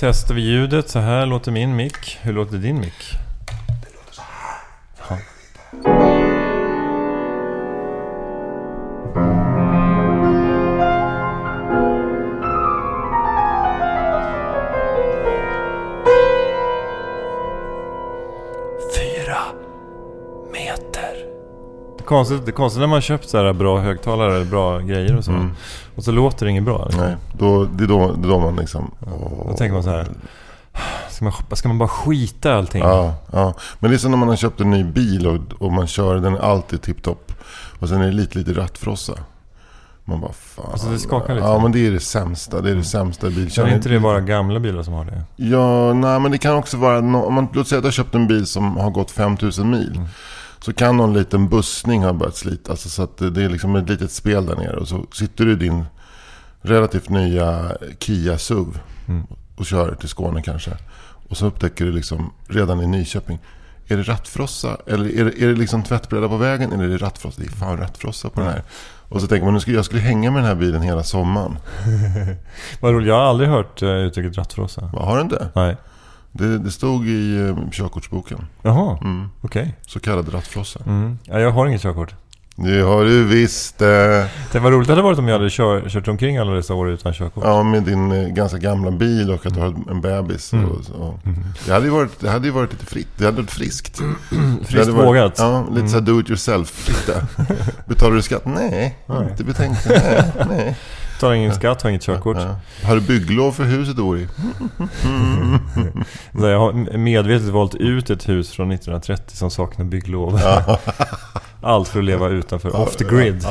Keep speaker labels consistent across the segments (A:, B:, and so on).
A: Testar vi ljudet. Så här låter min mick. Hur låter din mick? Fyra konstigt, det är konstigt när man har köpt så här bra högtalare eller bra grejer och så. Och så låter det inget bra. Liksom.
B: Nej, då, det, är då, det är då man liksom...
A: Då tänker man så här. Ska man, ska man bara skita i allting?
B: Ja, ja. Men det är som när man har köpt en ny bil och, och man kör den är alltid tipptopp. Och sen är det lite, lite rattfrossa. Man bara fan.
A: Alltså, det skakar lite.
B: Ja, men det är det sämsta. Det är det sämsta i
A: Är
B: bilkörning.
A: inte det bara gamla bilar som har det?
B: Ja, nej men det kan också vara... Om man, låt säga att du har köpt en bil som har gått 5000 mil.
A: Mm.
B: Så kan någon liten bussning ha börjat slita. Alltså, så att det är liksom ett litet spel där nere. Och så sitter du i din relativt nya Kia SUV.
A: Mm.
B: Och kör till Skåne kanske. Och så upptäcker du liksom redan i Nyköping. Är det rattfrossa? Eller är det, är det liksom tvättbräda på vägen? Eller är det rattfrossa? Det är fan rattfrossa på den här. Och så tänker man, nu ska, jag skulle hänga med den här bilen hela sommaren.
A: Vad roligt, jag har aldrig hört uh, uttrycket rattfrossa.
B: Har du inte?
A: Nej.
B: Det, det stod i uh, körkortsboken.
A: Jaha, okej.
B: Så kallad rattfrossa.
A: Mm. Ja, jag har inget körkort.
B: Det har du visst. eh,
A: Det var roligt det hade varit om jag hade kör, kört omkring alla dessa år utan körkort.
B: Ja, med din eh, ganska gamla bil och att du har en bebis.
A: Mm.
B: Och, så. Det, hade ju varit, det hade ju varit lite fritt. Det hade varit friskt. Det
A: Friskt
B: varit,
A: vågat.
B: Ja, lite så här do it yourself. Betalar du skatt? Nej, inte betänkt. Nej, nej.
A: Tar ingen skatt, har inget körkort.
B: Har du bygglov för huset du bor i?
A: Jag har medvetet valt ut ett hus från 1930 som saknar bygglov. Allt för att leva utanför, off the grid.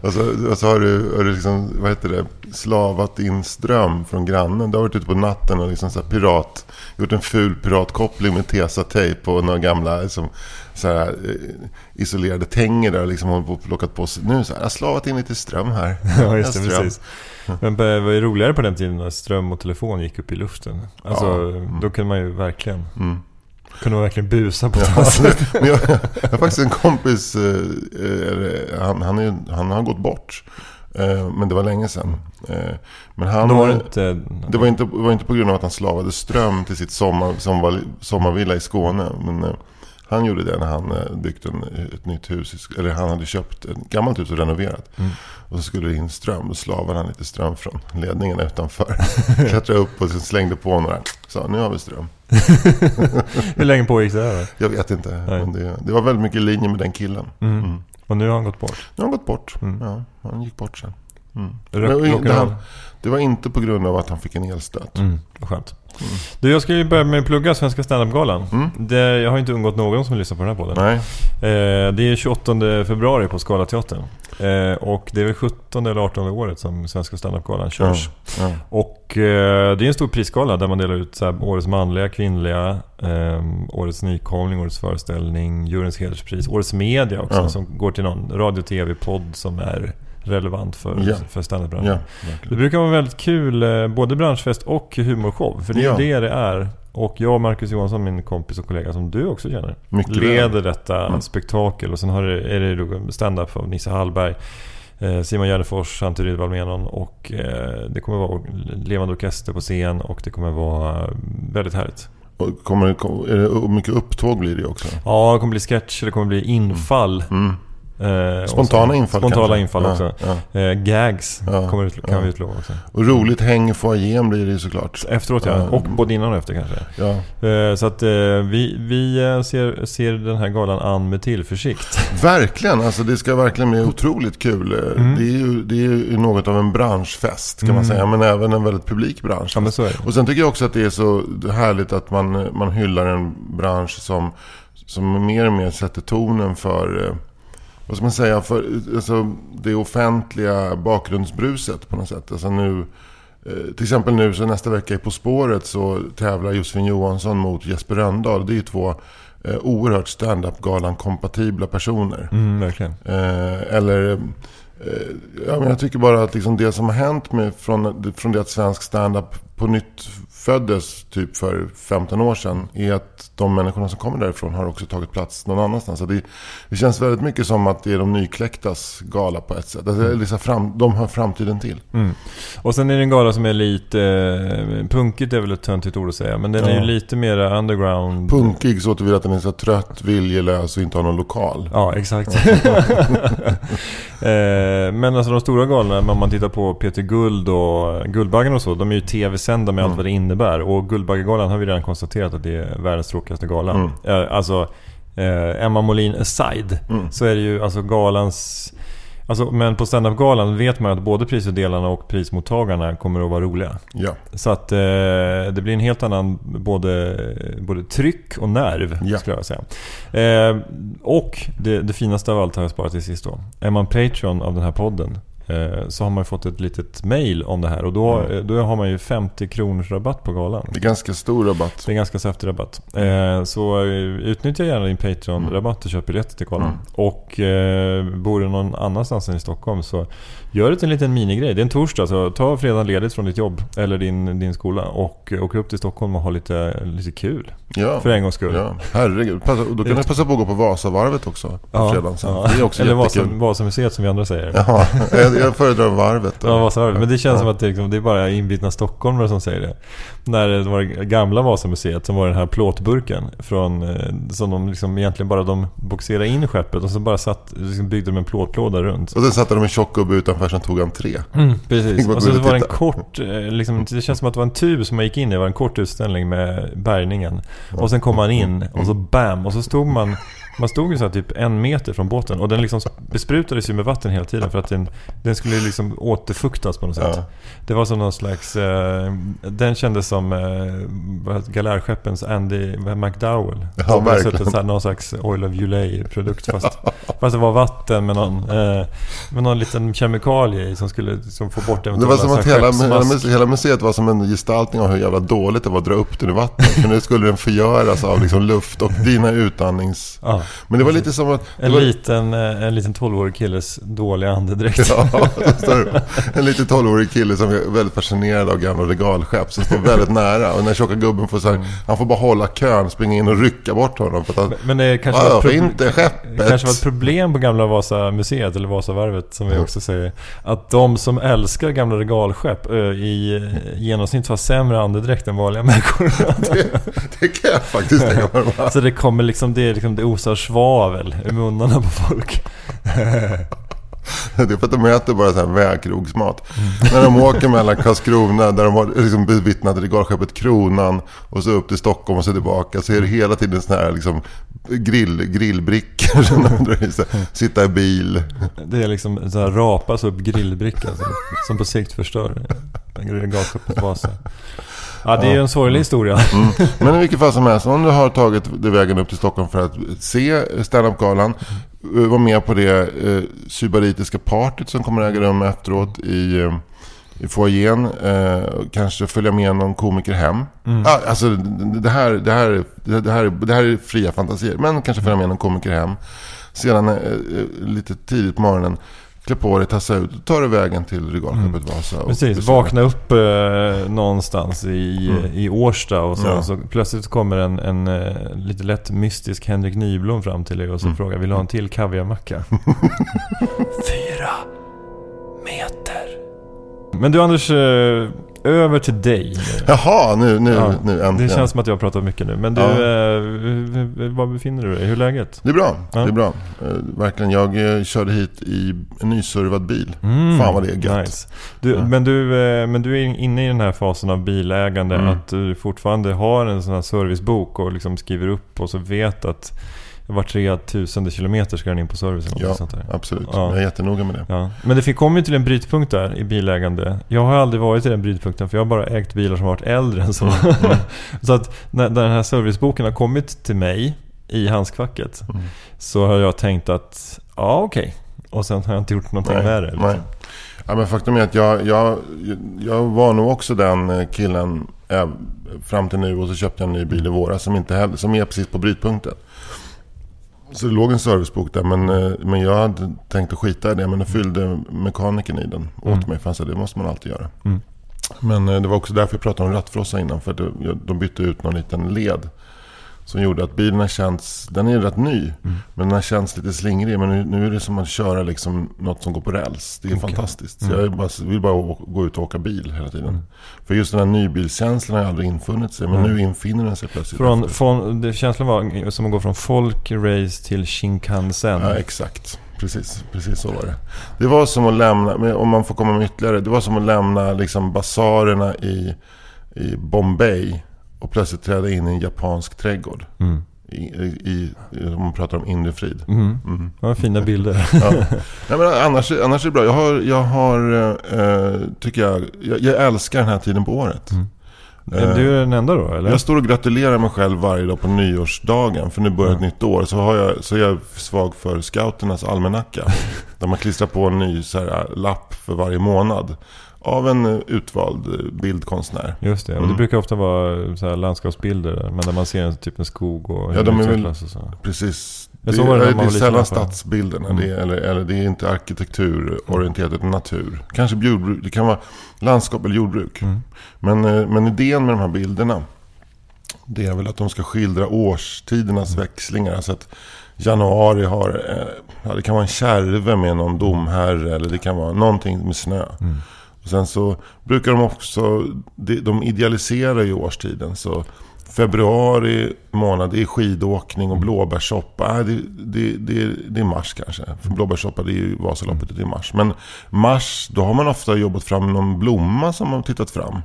B: Och, så, och så har du, har du liksom, vad heter det, slavat in ström från grannen. Du har varit ute på natten och liksom så pirat, gjort en ful piratkoppling med tesatejp och några gamla liksom, så här, eh, isolerade tänger där och liksom håller på och plockat på sig. Nu så här, jag har slavat in lite ström här.
A: Ja, just det, precis. Men eh, det var ju roligare på den tiden när ström och telefon gick upp i luften. Alltså, då kunde man ju verkligen... Kunde man verkligen busa på
B: Ja,
A: ja.
B: men jag, jag har faktiskt en kompis, eh, eh, han, han, är, han har gått bort. Eh, men det var länge sedan. Eh, men han,
A: Då var det inte...
B: Det var inte, det var inte på grund av att han slavade ström till sitt sommar, sommar, sommarvilla i Skåne. Men eh, han gjorde det när han eh, byggt en, ett nytt hus. Eller han hade köpt ett gammalt hus och renoverat. Och så skulle det in ström. Då slavade han lite ström från ledningen utanför. Klättrade upp och sen slängde på några. Sa nu har vi ström.
A: Hur länge pågick det där då?
B: Jag vet inte. Men det, det var väldigt mycket i linje med den killen. Mm.
A: Och nu har han gått bort.
B: Nu har han gått bort. Ja, han gick bort sen. Men det, han, det var inte på grund av att han fick en elstöt.
A: Mm, vad skönt. Du, jag ska ju börja med att plugga Svenska standupgalan. Det, jag har inte undgått någon som lyssnar på den här podden.
B: Nej.
A: Eh, det är 28 februari på Scalateatern. Eh, och det är väl 17 eller 18 året som Svenska standupgalan körs.
B: Ja.
A: Och eh, det är en stor prisgala där man delar ut här, årets manliga, kvinnliga, eh, årets nykomling, årets föreställning, juryns hederspris, årets media också som går till någon radio, tv, podd som är relevant för,
B: Ja.
A: för standupbranschen.
B: Ja,
A: Det brukar vara väldigt kul, eh, både branschfest och humorshow. För det är
B: Ja.
A: det det är. Och jag och Marcus Johansson, min kompis och kollega som du också känner,
B: Mycket
A: leder detta
B: Mm.
A: spektakel. Och sen har det, är det stand-up av Nisse Hallberg, eh, Simon Gärdenfors, Ante Rydwall Menon och eh, det kommer vara levande orkester på scen och det kommer vara väldigt härligt.
B: Och kommer, är det mycket upptåg blir det också?
A: Ja, det kommer bli sketcher, det kommer bli infall.
B: Mm.
A: Eh,
B: Spontana infall
A: Spontana
B: kanske.
A: infall
B: Ja,
A: också.
B: ja.
A: Eh, gags
B: Ja,
A: ut, kan
B: ja.
A: vi utlova också.
B: Och roligt häng i foajén blir det ju såklart.
A: Efteråt ja,
B: Ja.
A: och både innan och efter kanske.
B: Ja.
A: Eh, Så att vi, vi ser, ser den här galan an med tillförsikt.
B: Verkligen, alltså det ska verkligen bli otroligt kul.
A: Mm.
B: Det, är ju, det är ju något av en branschfest kan man säga. Men även en väldigt publik bransch.
A: Ja.
B: Och sen tycker jag också att det är så härligt att man, man hyllar en bransch som, som mer och mer sätter tonen för, vad ska man säga, för alltså, det offentliga bakgrundsbruset på något sätt. Alltså nu, eh, till exempel nu så nästa vecka i På spåret så tävlar Josefin Johansson mot Jesper Rönndahl. Det är ju två eh, oerhört stand-up-galan kompatibla personer.
A: Mm, verkligen.
B: Eh, eller, eh, ja, men jag tycker bara att liksom det som har hänt med, från, från det att svensk stand-up på nytt föddes typ för 15 år sedan är att de människorna som kommer därifrån har också tagit plats någon annanstans. Så det, det känns väldigt mycket som att det är de nykläcktas gala på ett sätt. Alltså,
A: Mm.
B: liksom fram, de hör framtiden till.
A: Och sen är det en gala som är lite... Eh, punkigt är väl ett töntigt ord att säga. Men den är
B: Ja.
A: ju lite mer underground.
B: Punkig så tillvida att den är så trött, viljelös och inte har någon lokal.
A: Ja, exakt. Eh, Men alltså de stora galorna, om man tittar på Peter Guld och Guldbaggen och så, de är ju tv-sända med allt vad det innebär. Och Guldbaggegalan har vi redan konstaterat att det är världens tråkigaste gala.
B: Mm.
A: Eh, Alltså, eh, Emma Molin aside, så är det ju alltså galans... Alltså, men på standup-galan vet man att både prisutdelarna och prismottagarna kommer att vara roliga.
B: Ja,
A: Så att eh, det blir en helt annan både, både tryck och nerv,
B: Ja.
A: skulle jag säga. Eh, och det, det finaste av allt har jag sparat till sist då. Är man Patreon av den här podden så har man fått ett litet mail om det här. Och då,
B: Mm.
A: eh, då har man ju 50 kronors rabatt på galan.
B: det är ganska stor rabatt.
A: Det är ganska saftig rabatt. Eh, så eh, utnyttja gärna din Patreon-rabatt och köp biljetter till galan.
B: Mm.
A: Och eh, bor du någon annanstans än i Stockholm så gör det till en liten minigrej. Det är en torsdag så ta fredagen ledigt från ditt jobb eller din, din skola och åk upp till Stockholm och ha lite, lite kul.
B: Ja.
A: För en gångs skull.
B: Ja, herregud. Passa, då kan du passa på att gå på Vasavarvet också på
A: Ja,
B: fredagen sen.
A: ja.
B: Det är också
A: Eller. Vasa, Vasamuseet som vi andra säger.
B: Jag, jag föredrar varvet. Då.
A: Ja, Vasavarvet. Men det känns
B: Ja.
A: som att det, liksom, det är bara inbitna stockholmare som säger det. När det var det gamla Vasamuseet som var den här plåtburken från, eh, som de liksom egentligen bara de boxerade in skeppet och så bara satt, liksom byggde de en plåtlåda runt.
B: Och sen satte de en tjock gubbe utanför som tog entré.
A: Precis.
B: Tänk vad
A: Och så
B: gulligt
A: var det en kort, eh, liksom, det känns som att det var en tub som man gick in i. Det var en kort utställning med bärgningen. Och sen kom man in och så bam! Och så stod man man stod ju så typ en meter från båten och den liksom besprutades ju med vatten hela tiden för att den, den skulle liksom återfuktas på något sätt.
B: Ja.
A: Det var som någon slags... Eh, den kändes som eh, galärskeppens Andy McDowell.
B: Ja, verkligen.
A: suttit så här, någon slags Oil of Ulay-produkt fast, fast det var vatten med någon, eh, med någon liten kemikalie i som skulle som få bort
B: Det var
A: eventuella
B: som att hela, hela, hela museet var som en gestaltning av hur jävla dåligt det var att dra upp den i vattnet. För nu skulle den förgöras av liksom luft och dina utandnings...
A: Ja.
B: Men det var lite som att...
A: En
B: var,
A: liten, eh, en liten 12-årig killes dåliga andedräkt.
B: Ja? En liten 12-årig kille som är väldigt fascinerad av gamla regalskepp som står väldigt nära. Och den tjocka gubben får så här, han får bara hålla kön, springa in och rycka bort honom. För att han,
A: Men det kanske, var ett
B: inte skeppet.
A: kanske var ett problem på gamla Vasamuseet, eller Vasavarvet som vi också säger. Att de som älskar gamla regalskepp i genomsnitt har sämre andedräkt än vanliga människor.
B: det, det kan jag faktiskt tänka mig.
A: Så det kommer liksom, det, liksom, det osar svavel i munnarna på folk.
B: Det är för att de äter bara så här vägkrogsmat. När de åker mellan Karlskrona, där de har liksom bevittnat regalskeppet Kronan, och så upp till Stockholm och så tillbaka, så är det hela tiden sådana här liksom grill, grillbrickor som de drar i sig. Sitta i bil.
A: Det är liksom så här rapas upp grillbrickor som, som på sikt förstör regalskeppet Vasa. Ja, det är ju en sorglig historia.
B: Mm. Men i vilket fall som helst, om du har tagit dig vägen upp till Stockholm för att se standup-galan, eh, var med på det eh, sybaritiska partyt som kommer att äga rum efteråt i, eh, i foajén. Eh, kanske följa med någon komiker hem. Ah, alltså, det, här, det, här, det, det, här, det här är fria fantasier, men kanske följa med någon komiker hem. Sedan eh, eh, lite tidigt på morgonen, klä på dig, tassa ut, ta dig vägen till regalskeppet Vasa. och
A: Precis,
B: besöka-
A: vakna upp eh, någonstans i, i Årsta och sen
B: Ja.
A: så plötsligt kommer en, en eh, lite lätt mystisk Henrik Nyblom fram till dig och så frågar vill du ha en till kaviarmacka? Fyra meter. Men du Anders, eh, över till dig.
B: Jaha, nu, nu,
A: Ja,
B: nu äntligen.
A: Det känns som att jag har pratat mycket nu. Men du,
B: Ja.
A: eh, var befinner du dig? Hur är läget?
B: Det är bra.
A: Ja.
B: Det är bra. Eh, verkligen. Jag eh, körde hit i en nyservad bil.
A: Mm,
B: Fan vad det är gött.
A: Nice. Du,
B: Ja.
A: men, du, men du är inne i den här fasen av bilägande
B: Mm.
A: att du fortfarande har en sån här servicebok och liksom skriver upp och så vet att var 3000 kilometer ska den in på servicen.
B: Ja,
A: sånt där.
B: absolut.
A: Ja.
B: Jag är jättenoga med det.
A: Ja. Men det fick- kom ju till en brytpunkt där i bilägande. Jag har aldrig varit i den brytpunkten för jag har bara ägt bilar som har varit äldre än så.
B: Mm.
A: så att när, när den här serviceboken har kommit till mig i handskfacket
B: Mm.
A: så har jag tänkt att ja okej. Och sen har jag inte gjort någonting
B: Nej,
A: med det. Liksom.
B: nej. Ja, men faktum är att jag, jag, jag var nog också den eh, killen eh, fram till nu och så köpte jag en ny bil i våras som, inte heller, som är precis på brytpunkten. Så det låg en servicebok där men, eh, men jag hade tänkt att skita i det. Men då fyllde mekanikern i den åt mig. För han sa det måste man alltid göra.
A: Mm.
B: Men eh, det var också därför jag pratade om rattfrossa innan. För det, de bytte ut någon liten led. Som gjorde att bilen har känts, den är rätt ny.
A: Mm.
B: Men den har känts lite slingrig. Men nu, nu är det som att köra liksom något som går på räls. Det är fantastiskt. Så jag bara, vill bara å- gå ut och åka bil hela tiden.
A: Mm.
B: För just den här nybilskänslan har aldrig infunnit sig. Men nu infinner den sig plötsligt.
A: Från, från, det, känslan var som att gå från folk race till Shinkansen.
B: Ja, exakt. Precis, precis så var det. Det var som att lämna, om man får komma med ytterligare. Det var som att lämna liksom basarerna i, i Bombay och plötsligt träda in i en japansk trädgård.
A: Mm.
B: I, i, i, om man pratar om inre frid.
A: Mm. Ja, fina bilder.
B: Ja. Nej, men annars, annars är det bra. Jag har, jag har eh, tycker jag, jag, jag älskar den här tiden på året.
A: Är du den enda då eller?
B: Jag står och gratulerar mig själv varje dag på nyårsdagen. För nu börjar ett nytt år. Så, har jag, så är jag svag för scouternas almanacka. där man klistrar på en ny så här, lapp för varje månad. Av en eh, utvald eh, bildkonstnär.
A: Just det, och
B: Mm.
A: det brukar ofta vara så här landskapsbilder där, men där man ser en, typ en skog och
B: Ja, de är väl-
A: och så.
B: Precis. Det,
A: det
B: är- det är sällan stadsbilderna.
A: Mm.
B: Det är, eller, eller det är inte arkitekturorienterat utan natur. Kanske jordbruk. Det kan vara landskap eller jordbruk.
A: Mm.
B: Men, eh, men idén med de här bilderna. Det är väl att de ska skildra årstidernas
A: Mm.
B: växlingar. Alltså att januari har, eh, ja, det kan vara en kärve med någon domherre. Eller det kan vara någonting med snö.
A: Mm.
B: Och sen så brukar de också, de, idealiserar ju årstiden. Så februari månad, det är skidåkning och blåbärssoppa. Ah, det, det, det, det är mars kanske. För blåbärssoppa det är ju Vasaloppet, det är mars. Men mars, då har man ofta jobbat fram någon blomma som man har tittat fram.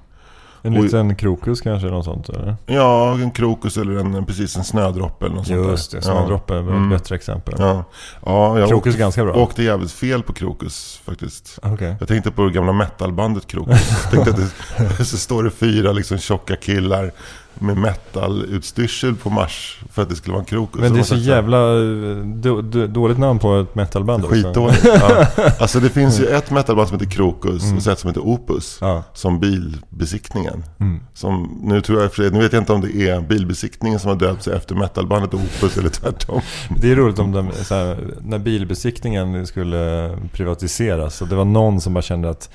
A: En
B: Oj.
A: liten krokus kanske, något sånt eller?
B: Ja, en krokus eller en, precis en snödroppe eller något sånt där.
A: Just det, snödroppe är
B: Mm.
A: ett bättre exempel.
B: Ja, ja jag
A: Krokus är
B: åkte,
A: ganska bra.
B: åkte jävligt fel på krokus faktiskt.
A: Okej.
B: Jag tänkte på det gamla metalbandet Krokus. Jag tänkte att det, så står det fyra liksom tjocka killar med metalutstyrsel på mars för att det skulle vara en krokus.
A: Men det är
B: Och
A: så jävla eh, då- då- dåligt namn på ett metalband också.
B: Skitdåligt. Ja. Alltså det finns ju ett metalband som heter Krokus och så ett som heter Opus.
A: Ja.
B: Som bilbesiktningen.
A: Mm.
B: Som, nu, tror jag, och för nu vet jag inte om det är bilbesiktningen som har döpt sig efter metalbandet Opus eller tvärtom.
A: Det är roligt om de, här, när bilbesiktningen skulle privatiseras och det var någon som bara kände att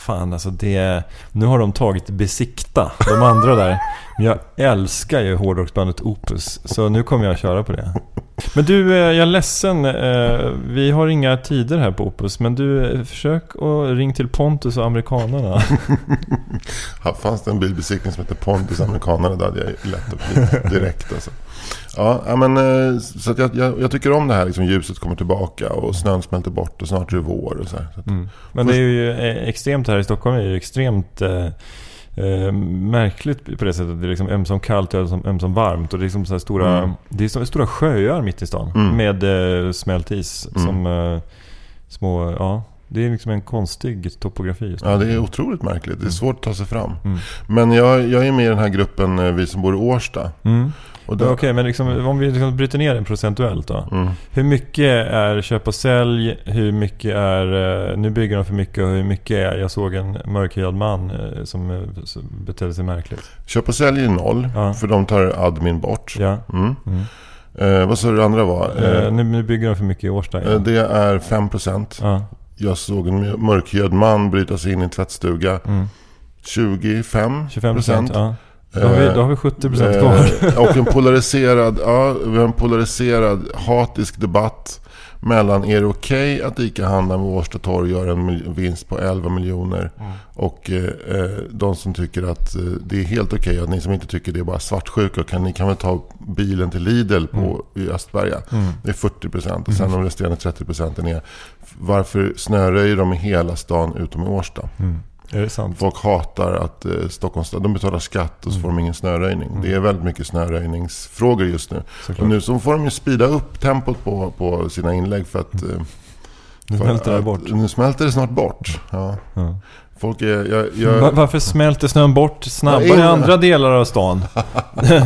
A: Fan alltså det, nu har de tagit besikta, de andra där. Men jag älskar ju hårdrocksbandet Opus, så nu kommer jag köra på det. Men du, eh, jag är ledsen. eh, Vi har inga tider här på Opus, men du, eh, försök och ring till Pontus och amerikanerna.
B: Ja, Fanns det en bilbesiktning som heter Pontus Amerikanerna, då hade jag lätt upp dit direkt. Alltså. Ja, men, så att jag, jag, jag tycker om det här, liksom, ljuset kommer tillbaka och snön smälter bort och snart är det vår. Och så. Så att,
A: Mm. Men det är ju extremt här i Stockholm är ju extremt eh, eh, märkligt på det sättet. Det är liksom ömsom kallt och ömsom, ömsom varmt. Och det är liksom så stora,
B: Mm.
A: det är så stora sjöar mitt i stan.
B: Mm.
A: Med eh, smält is.
B: Mm.
A: Som eh, små, ja. Det är liksom en konstig topografi just nu.
B: Ja, det är otroligt märkligt. Det är svårt att ta sig fram.
A: Mm.
B: Men jag, jag är med i den här gruppen, eh, vi som bor i Årsta.
A: Mm.
B: Och där,
A: Okej, men liksom, om vi liksom bryter ner den procentuellt då.
B: mm.
A: Hur mycket är köp och sälj? Hur mycket är... eh, Nu bygger de för mycket och hur mycket är... Jag såg en mörkhyad man eh, som eh, betedde sig märkligt.
B: Köp och sälj är noll,
A: Ja.
B: för de tar admin bort.
A: Ja.
B: Mm.
A: Mm.
B: Eh, vad sa du det andra var?
A: Eh, nu, nu bygger de för mycket i Årsta.
B: eh, det är 5%.
A: Ja.
B: Jag såg en mörkhyad man bryta sig in i en tvättstuga.
A: Mm.
B: 25
A: 25 procent. Ja. Då, har vi, då har vi 70 procent
B: Eh,
A: kvar.
B: och en polariserad, ja, vi har en polariserad hatisk debatt mellan är det okej att ICA-handlaren vid Årsta torg gör en vinst på 11 miljoner
A: Mm.
B: och eh, eh, de som tycker att eh, det är helt okej och ni som inte tycker det är bara svartsjuka kan ni kan väl ta bilen till Lidl på, i Östberga.
A: Mm.
B: Det är 40 procent och sen de resterande 30 procenten är varför snöröjer de i hela stan utom i Årsta?
A: Mm. Är det sant?
B: Folk hatar att eh, Stockholms de betalar skatt och så får de ingen snöröjning. Det är väldigt mycket snöröjningsfrågor just nu.
A: Såklart.
B: Och nu så får de ju speeda upp tempot på, på sina inlägg för att... Eh,
A: Nu smälter det bort.
B: Nu smälter det snart bort. Ja.
A: Ja.
B: Folk är... Jag, jag,
A: Va- Varför smälter snön bort snabbare
B: Ja,
A: i andra delar av stan?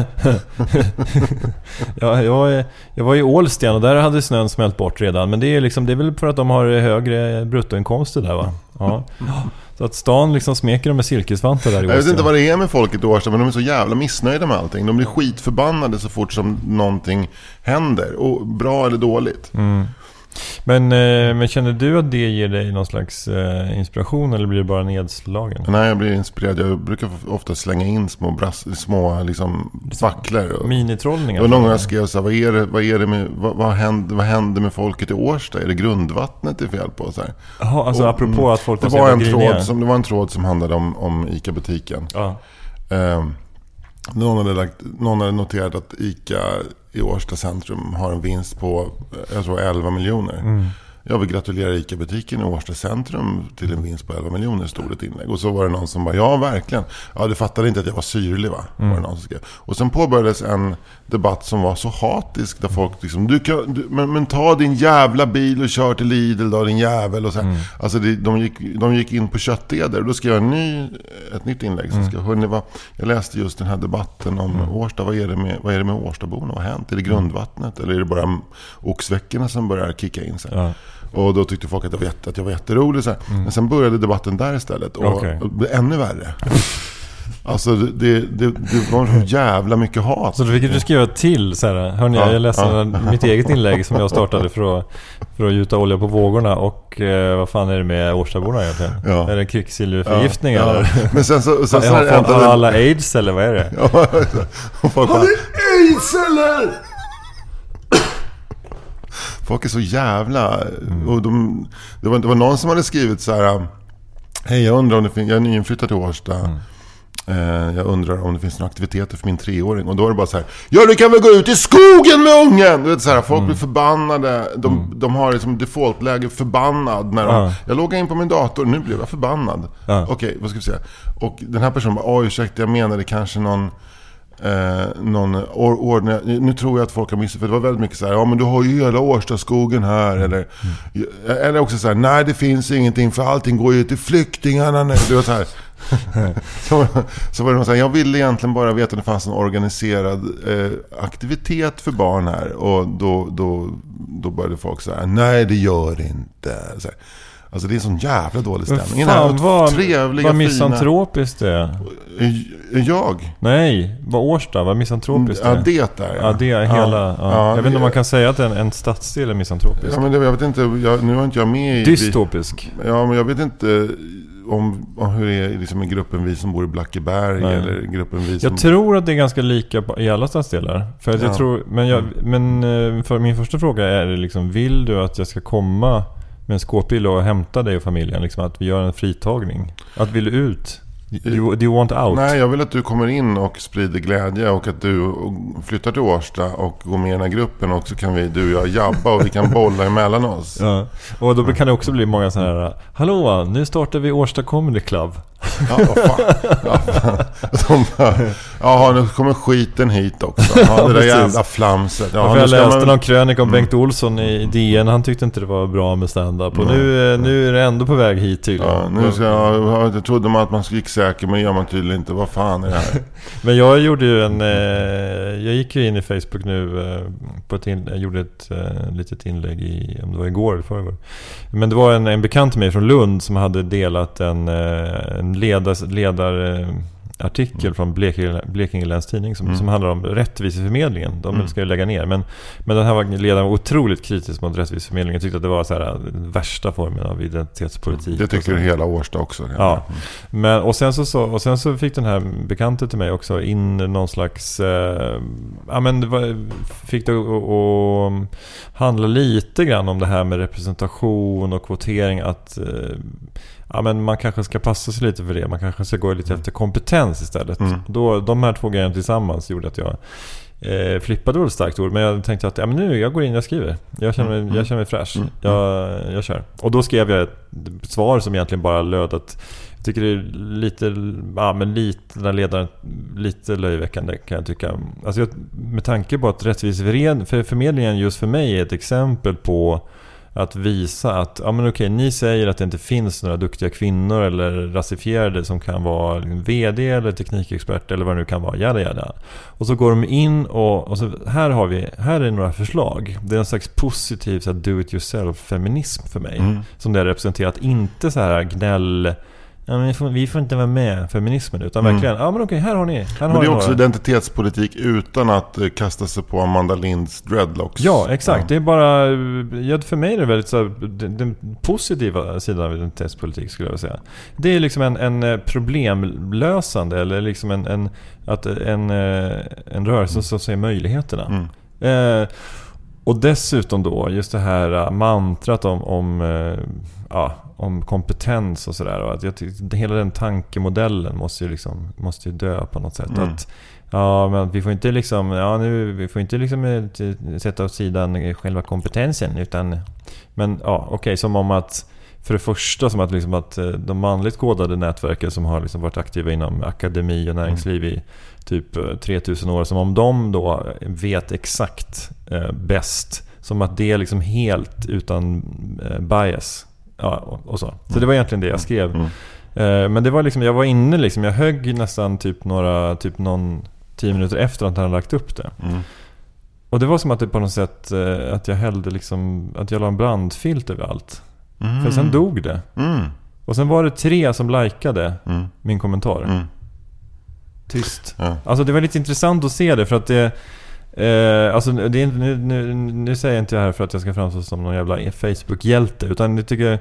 A: ja, jag, jag var i Ålsten och där hade snön smält bort redan. Men det är, liksom, det är väl för att de har högre bruttoinkomster där va? Ja. Så att stan liksom smeker dem med silkesvantar där i
B: Jag vet inte vad det är med folket i Årsta, men de är så jävla missnöjda med allting. De blir skitförbannade så fort som någonting händer. Och bra eller dåligt.
A: Men, eh, men känner du att det ger dig någon slags eh, inspiration eller blir det bara nedslagen?
B: När jag blir inspirerad, jag brukar ofta slänga in små, brass, små liksom, facklor. Och,
A: Minitrollningar?
B: och någon gång jag skrev så här, vad är det, vad är det med, vad, vad, händer, vad händer med folket i Årsta? Är det grundvattnet det är fel på? Så här.
A: Jaha, alltså
B: Och,
A: apropå att folk
B: det var, en
A: griniga.
B: tråd som, det var en tråd som handlade om, om ICA-butiken.
A: Ja.
B: Eh, någon, hade lagt, någon hade noterat att ICA i Årsta centrum har en vinst på, jag tror 11 miljoner.
A: Mm.
B: Jag vill gratulera ICA-butiken i Årsta centrum till en vinst på 11 miljoner, stod ett inlägg. Och så var det någon som bara, ja verkligen. Ja, du fattade inte att jag var syrlig va? Var det någon som skrev. Och sen påbörjades en debatt som var så hatisk. Där folk liksom, du kan, du, men, men ta din jävla bil och kör till Lidl då, din jävel. Och så här. Alltså det, de, gick, de gick in på kötteder. Då skrev jag en ny, ett nytt inlägg. Så skrev, hörni, vad, jag läste just den här debatten om Årsta. Vad är, det med, vad är det med Årstaborna? Vad har hänt? Är det grundvattnet? Eller är det bara oxveckorna som börjar kicka in? Så?
A: Ja.
B: Och då tyckte folk att jag var, jätte, att jag var jätterolig. Så här. Men sen började debatten där istället. Och, det blev ännu värre. Alltså det, det, det var så jävla mycket hat.
A: Så då fick du skriva till så här, hörni,
B: Ja,
A: jag läste
B: ja.
A: mitt eget inlägg som jag startade för att, för att gjuta olja på vågorna och eh, vad fan är det med Årstaborna egentligen?
B: Ja.
A: Är det kvicksilverförgiftning
B: Ja,
A: eller?
B: Men sen så... Sen så
A: har,
B: ändå
A: har alla aids eller vad är det?
B: Ja, och folk bara, aids eller? Folk är så jävla... Och de, det, var, det var någon som hade skrivit så här... Hej, jag undrar om det finns... Jag är nyinflyttad till Årsta. Eh, jag undrar om det finns några aktiviteter för min treåring. Och då var det bara så här. Ja, du kan väl gå ut i skogen med ungen! Du vet, så här, folk blir förbannade. De, de har liksom defaultläge förbannad. När de,
A: Ja.
B: Jag loggade in på min dator, nu blev jag förbannad.
A: Ja.
B: Okej, vad ska vi säga? Och den här personen bara, oj ursäkta, jag menade kanske någon... Eh, någon or, ordna, nu tror jag att folk har missat, för det var väldigt mycket så här, ja men du har ju hela Årstaskogen här, eller, eller också så här, nej det finns ingenting för allting går ju till flyktingarna nu. Det var så här. så, så var det någon så här, jag ville egentligen bara veta om det fanns en organiserad eh, aktivitet för barn här. Och då, då, då började folk säga, nej det gör det inte. Så här. Alltså det är en sån jävla dålig
A: Men
B: stämning. Här
A: fan vad,
B: trevliga,
A: vad misantropiskt det är.
B: Jag?
A: Nej, vad Årsta, vad misantropiskt det
B: Ja,
A: är.
B: det där
A: Ja, det är hela... Ja. jag vet inte om man kan säga att en, en stadsdel är misantropisk.
B: Ja, men det, jag vet inte, jag, nu var inte jag med i...
A: Dystopisk.
B: Ja, men jag vet inte om, om hur det är liksom i gruppen vi som bor i Blackeberg
A: Nej.
B: eller gruppen vi som...
A: Jag tror att det är ganska lika på- i alla stadsdelar. För att jag
B: Ja.
A: tror, men, jag, men eh, för min första fråga är liksom, vill du att jag ska komma med en skåpbil och hämta dig och familjen? Liksom att vi gör en fritagning? Att vill du ut? Do you, do you want out?
B: Nej, jag vill att du kommer in och sprider glädje och att du flyttar till Årsta och går med i den här gruppen och så kan vi, du och jag, jabba och vi kan bolla emellan oss.
A: Ja. Och då kan det också bli många sådana här Hallå, nu startar vi Årsta Comedy Club.
B: Ja, vad fan. Ja, fan. De bara, Jaha, nu kommer skiten hit också. Ja, det där jävla flamset. Ja,
A: jag läste
B: man-
A: någon krönika om Bengt Olsson i DN. Han tyckte inte det var bra med stand-up. Och nu, eh, nu är det ändå på väg hit tydligen.
B: Ja, nu ska jag, jag trodde man att man gick säker, men det gör man tydligen inte. Vad fan är det här?
A: Men jag gjorde ju en... Eh, jag gick ju in i Facebook nu eh, på ett in, Jag gjorde ett litet inlägg i... Om det var igår eller förrgår. Men det var en, en bekant till mig från Lund som hade delat en, en ledars, ledar... Eh, artikel från Blekinge, Blekinge Läns Tidning som, som handlar om rättviseförmedlingen. De ska ju lägga ner. Men, men den här ledaren var otroligt kritisk mot rättviseförmedlingen. Tyckte att det var så här, den värsta formen av identitetspolitik.
B: Det tycker hela Årsta också.
A: Ja, men, och, sen så, så, och sen så fick den här bekante till mig också in någon slags... Eh, ja men det var, fick det att handla lite grann om det här med representation och kvotering. Att eh, ja, men man kanske ska passa sig lite för det. Man kanske ska gå lite efter kompetens istället. Då, de här två grejerna tillsammans gjorde att jag Eh, flippade var ett starkt ord, men jag tänkte att ja, men nu, jag går in, jag skriver. Jag känner mig, jag känner mig fräsch. Jag, jag kör. Och då skrev jag ett svar som egentligen bara löd att jag tycker det är lite, ja men lite, den ledaren, lite löjeväckande kan jag tycka. Alltså jag, med tanke på att rättviseförmedlingen just för mig är ett exempel på att visa att, ja men okej, ni säger att det inte finns några duktiga kvinnor eller rasifierade som kan vara VD eller teknikexpert eller vad det nu kan vara, jada jada. Och så går de in och, och så, här har vi, här är några förslag. Det är en slags positiv do it yourself-feminism för mig.
B: Mm.
A: Som det är representerat, inte så här gnäll, ja, men vi, får, vi får inte vara med feminismen, utan verkligen, ja men okej, här har ni, här har
B: Mm. Men det
A: ni
B: är också
A: några.
B: identitetspolitik utan att eh, kasta sig på Amanda Linds dreadlocks.
A: Ja, exakt. Det är bara... Ja, för mig är det väldigt så här, den, den positiva sidan av identitetspolitik skulle jag vilja säga. Det är liksom en, en eh, problemlösande eller liksom en, en, att en, eh, en rörelse som ser möjligheterna. Eh, och dessutom då just det här eh, mantrat om, om, eh, ja, om kompetens och sådär. och att jag tycker- Hela den tankemodellen måste ju, liksom, måste ju dö på något sätt. Att, Ja, men vi får inte liksom, ja, nu, vi får inte liksom eh, sätta åt sidan eh, själva kompetensen. Utan, men ja, okej, som om att för det första som att, liksom att eh, de manligt kodade nätverken som har liksom varit aktiva inom akademi och näringsliv i typ eh, 3000 år. Som om de då vet exakt eh, bäst. Som att det är liksom helt utan eh, bias. Ja, och, och så. Så det var egentligen det jag skrev. Eh, Men det var liksom, jag var inne liksom, jag högg nästan typ några, typ någon tio minuter efter att han hade lagt upp det.
B: Mm.
A: Och det var som att det på något sätt, eh, att jag hällde liksom, att jag la en brandfilt över allt. För sen dog det.
B: Mm.
A: Och sen var det tre som likade
B: Mm.
A: min kommentar.
B: Mm.
A: Tyst.
B: Ja.
A: Alltså det var lite intressant att se det för att det... Eh, alltså det är, inte- nu, nu, nu säger jag inte det här för att jag ska framstå som någon jävla Facebook-hjälte. Utan jag tycker,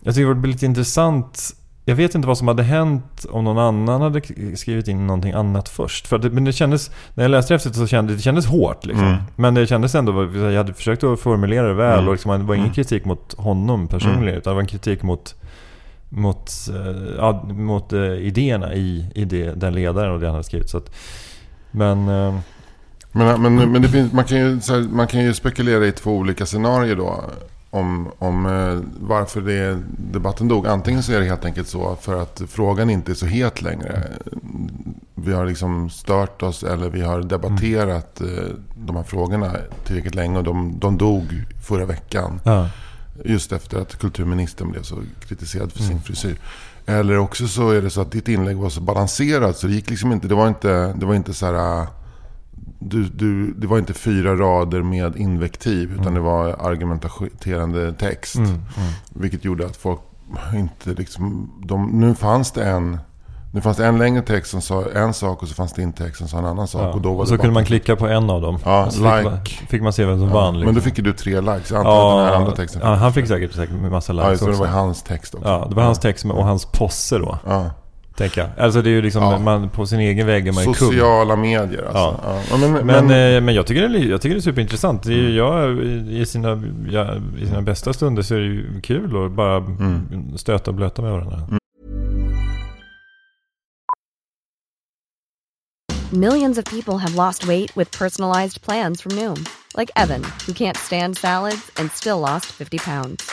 A: jag tycker det var lite intressant. Jag vet inte vad som hade hänt om någon annan hade skrivit in någonting annat först. För det, men det kändes, när jag läste efter så kändes det kändes hårt. Liksom.
B: Mm.
A: Men det kändes ändå, jag hade försökt att formulera det väl.
B: Mm.
A: Och liksom, det var ingen
B: Mm.
A: kritik mot honom personligen.
B: Mm.
A: Utan det var en kritik mot mot, ja, mot eh, idéerna i, i det, den ledaren och det han hade skrivit. Så att, men eh,
B: Men, men, men det finns, man, kan ju, här, man kan ju spekulera i två olika scenarier då. Om, om eh, varför det, debatten dog. Antingen så är det helt enkelt så för att frågan inte är så het längre. Vi har liksom stört oss eller vi har debatterat eh, de här frågorna tillräckligt länge. Och de, de dog förra veckan.
A: ja.
B: Just efter att kulturministern blev så kritiserad för sin frisyr. Eller också så är det så att ditt inlägg var så balanserat så det gick liksom inte, det var inte, det var inte så här... Du, du, det var inte fyra rader med invektiv utan det var argumenterande text. Vilket gjorde att folk inte liksom... De, nu fanns det en... Nu fanns det en längre text som sa en sak och så fanns det en text som sa en annan sak.
A: Ja.
B: Och, då var
A: och
B: det
A: så
B: bara-
A: kunde man klicka på en av dem.
B: Ja,
A: och så fick, man,
B: like.
A: fick man se vem som
B: Ja,
A: vann. Liksom.
B: Men då fick ju du tre likes. Jag antar att den här andra texten
A: ja, han fick säkert, säkert massa likes
B: Ja, just det, det
A: också.
B: var hans text också.
A: Ja, det var hans text och hans posse då.
B: Ja.
A: Tänker jag. Alltså det är ju liksom,
B: Ja.
A: man, på sin egen väg är man ju kung.
B: Sociala medier alltså.
A: Ja.
B: Ja. Men,
A: Men,
B: men,
A: eh, men jag, tycker det är, jag tycker det är superintressant. Det är,
B: Mm.
A: ju- jag, i, sina, ja, I sina bästa stunder så är det ju kul att bara
B: Mm.
A: stöta och blöta med varandra.
C: Millions of people have lost weight with personalized plans from Noom, like Evan, who can't stand salads and still lost 50 pounds.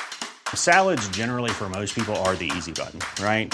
D: Salads, generally, for most people, are the easy button, right?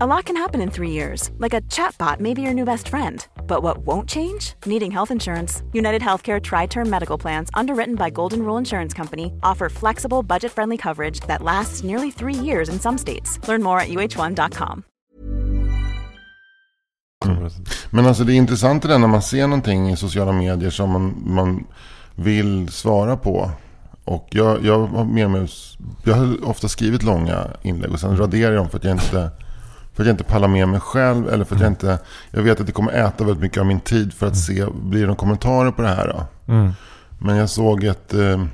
E: A lot can happen in three years, like a chatbot may be your new best friend. But what won't change? Needing health insurance. United Healthcare Tri Term Medical Plans, underwritten by Golden Rule Insurance Company, offer flexible, budget friendly coverage that lasts nearly three years in some states. Learn more at uh1.com.
B: men alltså det är intressant det där när man ser någonting i sociala medier som man, man vill svara på. Och jag, jag har mer och jag har ofta skrivit långa inlägg och sen raderar jag dem för att jag inte för att jag inte pallar med mig själv eller för att jag inte... Jag vet att det kommer äta väldigt mycket av min tid för att se, blir det några kommentarer på det här då? Men jag såg ett, eh,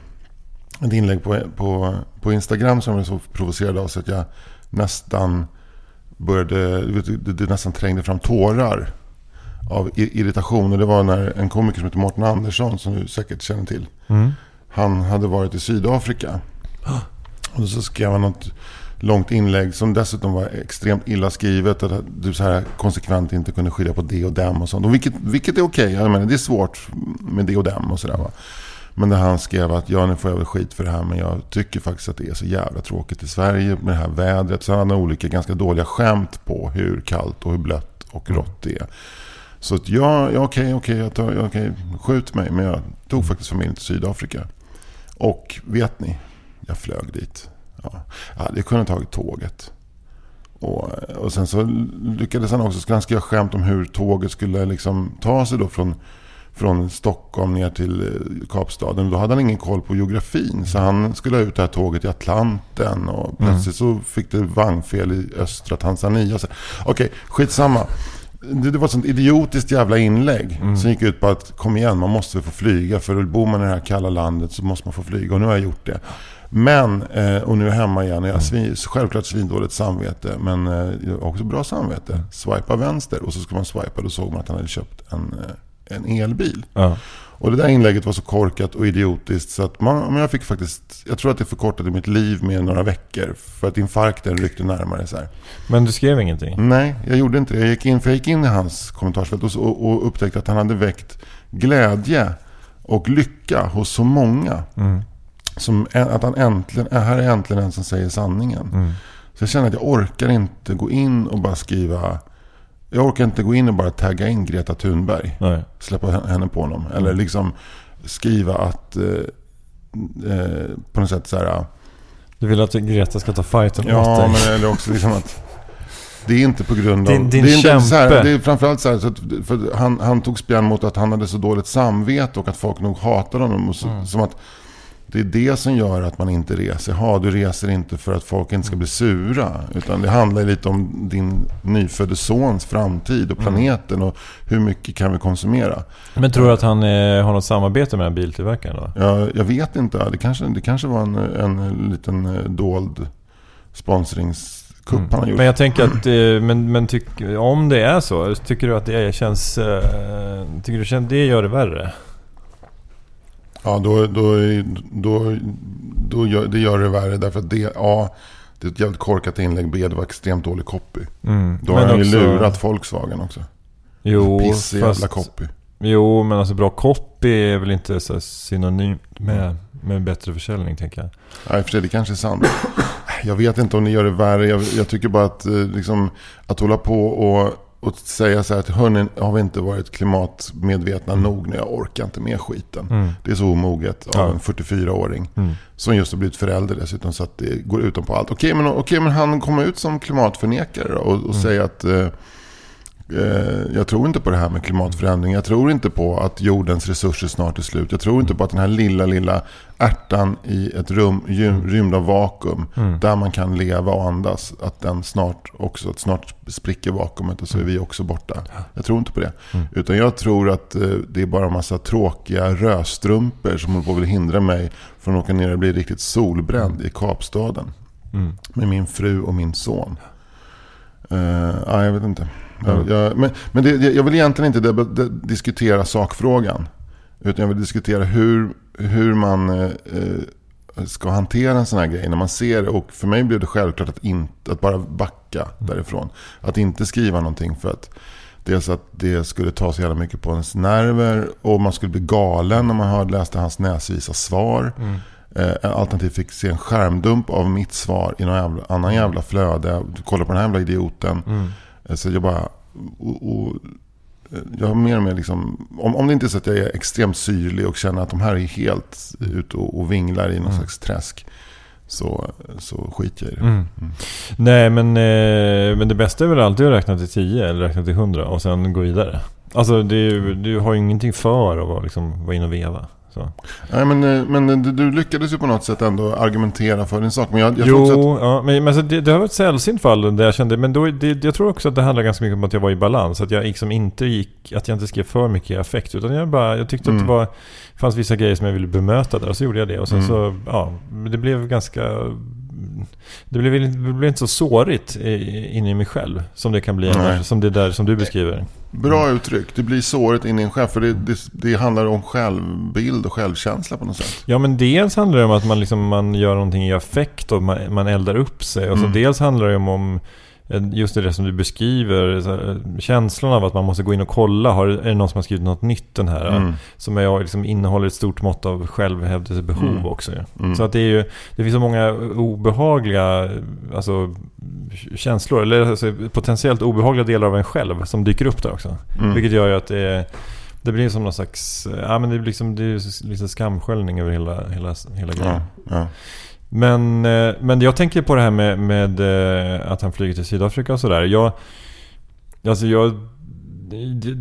B: ett inlägg på, på, på Instagram som jag blev så provocerad av så att jag nästan började, det, det nästan trängde fram tårar av irritation. Och det var när en komiker som heter Mårten Andersson, som du säkert känner till. Han hade varit i Sydafrika. Och så skrev han något långt inlägg som dessutom var extremt illa skrivet. Att du så här konsekvent inte kunde skilja på det och dem och sånt. Och vilket, vilket är okej. Jag menar, det är svårt med det och dem och sådär. Men där han skrev att ja, nu får jag väl skit för det här. Men jag tycker faktiskt att det är så jävla tråkigt i Sverige med det här vädret. Så han hade olika ganska dåliga skämt på hur kallt och hur blött och rått det är. Så att ja, ja okej, okej, jag tar, ja, okej, skjut mig. Men jag tog faktiskt familjen till Sydafrika. Och vet ni, jag flög dit. Ja, jag hade kunnat tagit tåget. Och, och sen så lyckades han också, han skriva skämt om hur tåget skulle liksom ta sig då från, från Stockholm ner till eh, Kapstaden. Då hade han ingen koll på geografin. Så han skulle ha ut det här tåget i Atlanten. Och plötsligt så fick det vagnfel i östra Tanzania. Så- Okej, skitsamma. Det, det var ett sånt idiotiskt jävla inlägg. Som gick ut på att kom igen, man måste få flyga. För bor man i det här kalla landet så måste man få flyga. Och nu har jag gjort det. Men, eh, och nu är jag hemma igen. Jag har självklart svindåligt samvete. Men eh, jag har också bra samvete. Swipa vänster. Och så ska man swipa. Då såg man att han hade köpt en, eh, en elbil.
A: Ja.
B: Och det där inlägget var så korkat och idiotiskt så att man, men jag fick faktiskt, jag tror att det förkortade mitt liv med några veckor. För att infarkten ryckte närmare så här.
A: Men du skrev ingenting?
B: Nej, jag gjorde inte det. Jag gick in, för jag gick in i hans kommentarsfält och, och, och upptäckte att han hade väckt glädje och lycka hos så många. Som, att han äntligen, äh, här är äntligen en som säger sanningen. Så jag känner att jag orkar inte gå in och bara skriva. Jag orkar inte gå in och bara tagga in Greta Thunberg
A: Nej.
B: släppa henne på honom. Eller liksom skriva att eh, eh, på något sätt så här.
A: Du vill att Greta ska ta fighten åt
B: Ja,
A: dig?
B: men eller också liksom att det är inte på grund av...
A: Din- din
B: det är inte så här,
A: kämpe.
B: det är framförallt så här, så att, för han, han tog spjärn mot att han hade så dåligt samvete och att folk nog hatar honom. Och så,
A: Mm.
B: Som att det är det som gör att man inte reser. Ha, du reser inte för att folk inte ska bli sura. Utan det handlar lite om din nyfödde sons framtid och
A: Mm.
B: planeten och hur mycket kan vi konsumera.
A: Men tror du att han eh, har något samarbete med biltillverkaren då?
B: Jag, jag vet inte. Det kanske, det kanske var en, en liten eh, dold sponsringskupp han har gjort.
A: Men jag tänker att, eh, men, men tyck, om det är så, tycker du att det känns... eh, Tycker du att det gör det värre?
B: Ja, då, då, då, då gör, det gör det värre. Därför att det, ja, det är ett jävligt korkat inlägg. B, det var extremt dålig copy.
A: Mm.
B: Då har han ju lurat Volkswagen också.
A: Jo,
B: jävla
A: fast,
B: copy.
A: jo, men alltså bra copy är väl inte så synonymt med, med bättre försäljning tänker jag.
B: Och för sig, det kanske är sant. Jag vet inte om ni gör det värre. Jag, jag tycker bara att, eh, liksom, att hålla på och, och säga så här att hörni, har vi inte varit klimatmedvetna nog nu? Jag orkar inte med skiten. Det är så omoget av
A: Ja.
B: en 44-åring. Som just har blivit förälder dessutom. Så att det går utanpå allt. Okej, men, okej, men han kommer ut som klimatförnekare och, och säger att eh, Eh, Jag tror inte på det här med klimatförändring. Jag tror inte på att jordens resurser snart är slut. Jag tror inte på att den här lilla, lilla ärtan i ett rum rymd av vakuum. Där man kan leva och andas. Att den snart också, att snart spricker vakuumet och så är vi också borta. Jag tror inte på det. Utan jag tror att eh, det är bara en massa tråkiga rödstrumpor som håller på att hindra mig från att åka ner och bli riktigt solbränd i Kapstaden. Med min fru och min son. Uh, ja, jag vet inte. Jag, jag, men men det, jag vill egentligen inte de, diskutera sakfrågan. Utan jag vill diskutera hur, hur man eh, eh, ska hantera en sån här grej. När man ser det. Och för mig blev det självklart att, inte, att bara backa därifrån. Att inte skriva någonting för att Dels att det skulle ta så jävla mycket på ens nerver. Och man skulle bli galen när man hörde, läste hans näsvisa svar. Eh, alternativt fick se en skärmdump av mitt svar i någon jävla, annan jävla flöde. Kolla på den här jävla idioten. Eh, Så jag bara... Och, och, jag har mer och mer liksom... Om, om det inte är så att jag är extremt syrlig och känner att de här är helt ute och, och vinglar i någon slags träsk. Så, så skiter jag i det.
A: Nej, men, eh, men det bästa är väl alltid att räkna till 10 eller räkna till 100 och sen gå vidare. Alltså, det, ju- du har ju ingenting för att vara, liksom, vara inne och veva. Så.
B: Nej, men, eh, men du, du lyckades ju på något sätt ändå argumentera för din sak. Men jag, jag också att...
A: Jo, ja, men, men alltså, det, det har varit ett sällsynt fall där jag kände, men då, det, jag tror också att det handlar ganska mycket om att jag var i balans. Att jag liksom inte gick, att jag inte skrev för mycket i affekt. Utan jag bara, jag tyckte att det var, fanns vissa grejer som jag ville bemöta där och så gjorde jag det. Och sen så, ja, det blev ganska Det blir, det blir inte så sårigt inne i mig själv. Som det kan bli annars. Som det där som du beskriver.
B: Bra uttryck. Det blir såret in i en själv. För det, det, det handlar om självbild och självkänsla på något sätt.
A: Ja men dels handlar det om att man, liksom, man gör någonting i affekt och man, man eldar upp sig. Och så
B: Mm.
A: dels handlar det om, om just det som du beskriver. Här, känslan av att man måste gå in och kolla. Har, är det någon som har skrivit något nytt den här?
B: Mm.
A: Som är, liksom, innehåller ett stort mått av självhävdelsebehov
B: Mm.
A: också.
B: Mm.
A: Så att det är ju, det finns så många obehagliga alltså, känslor. Eller alltså, potentiellt obehagliga delar av en själv som dyker upp där också.
B: Mm.
A: Vilket gör ju att det, det blir som någon slags, ja men det blir liksom, det är lite skamsköljning över hela, hela, hela grejen.
B: Ja, ja.
A: Men, eh, men jag tänker på det här med, med eh, att han flyger till Sydafrika och sådär. Jag, alltså jag,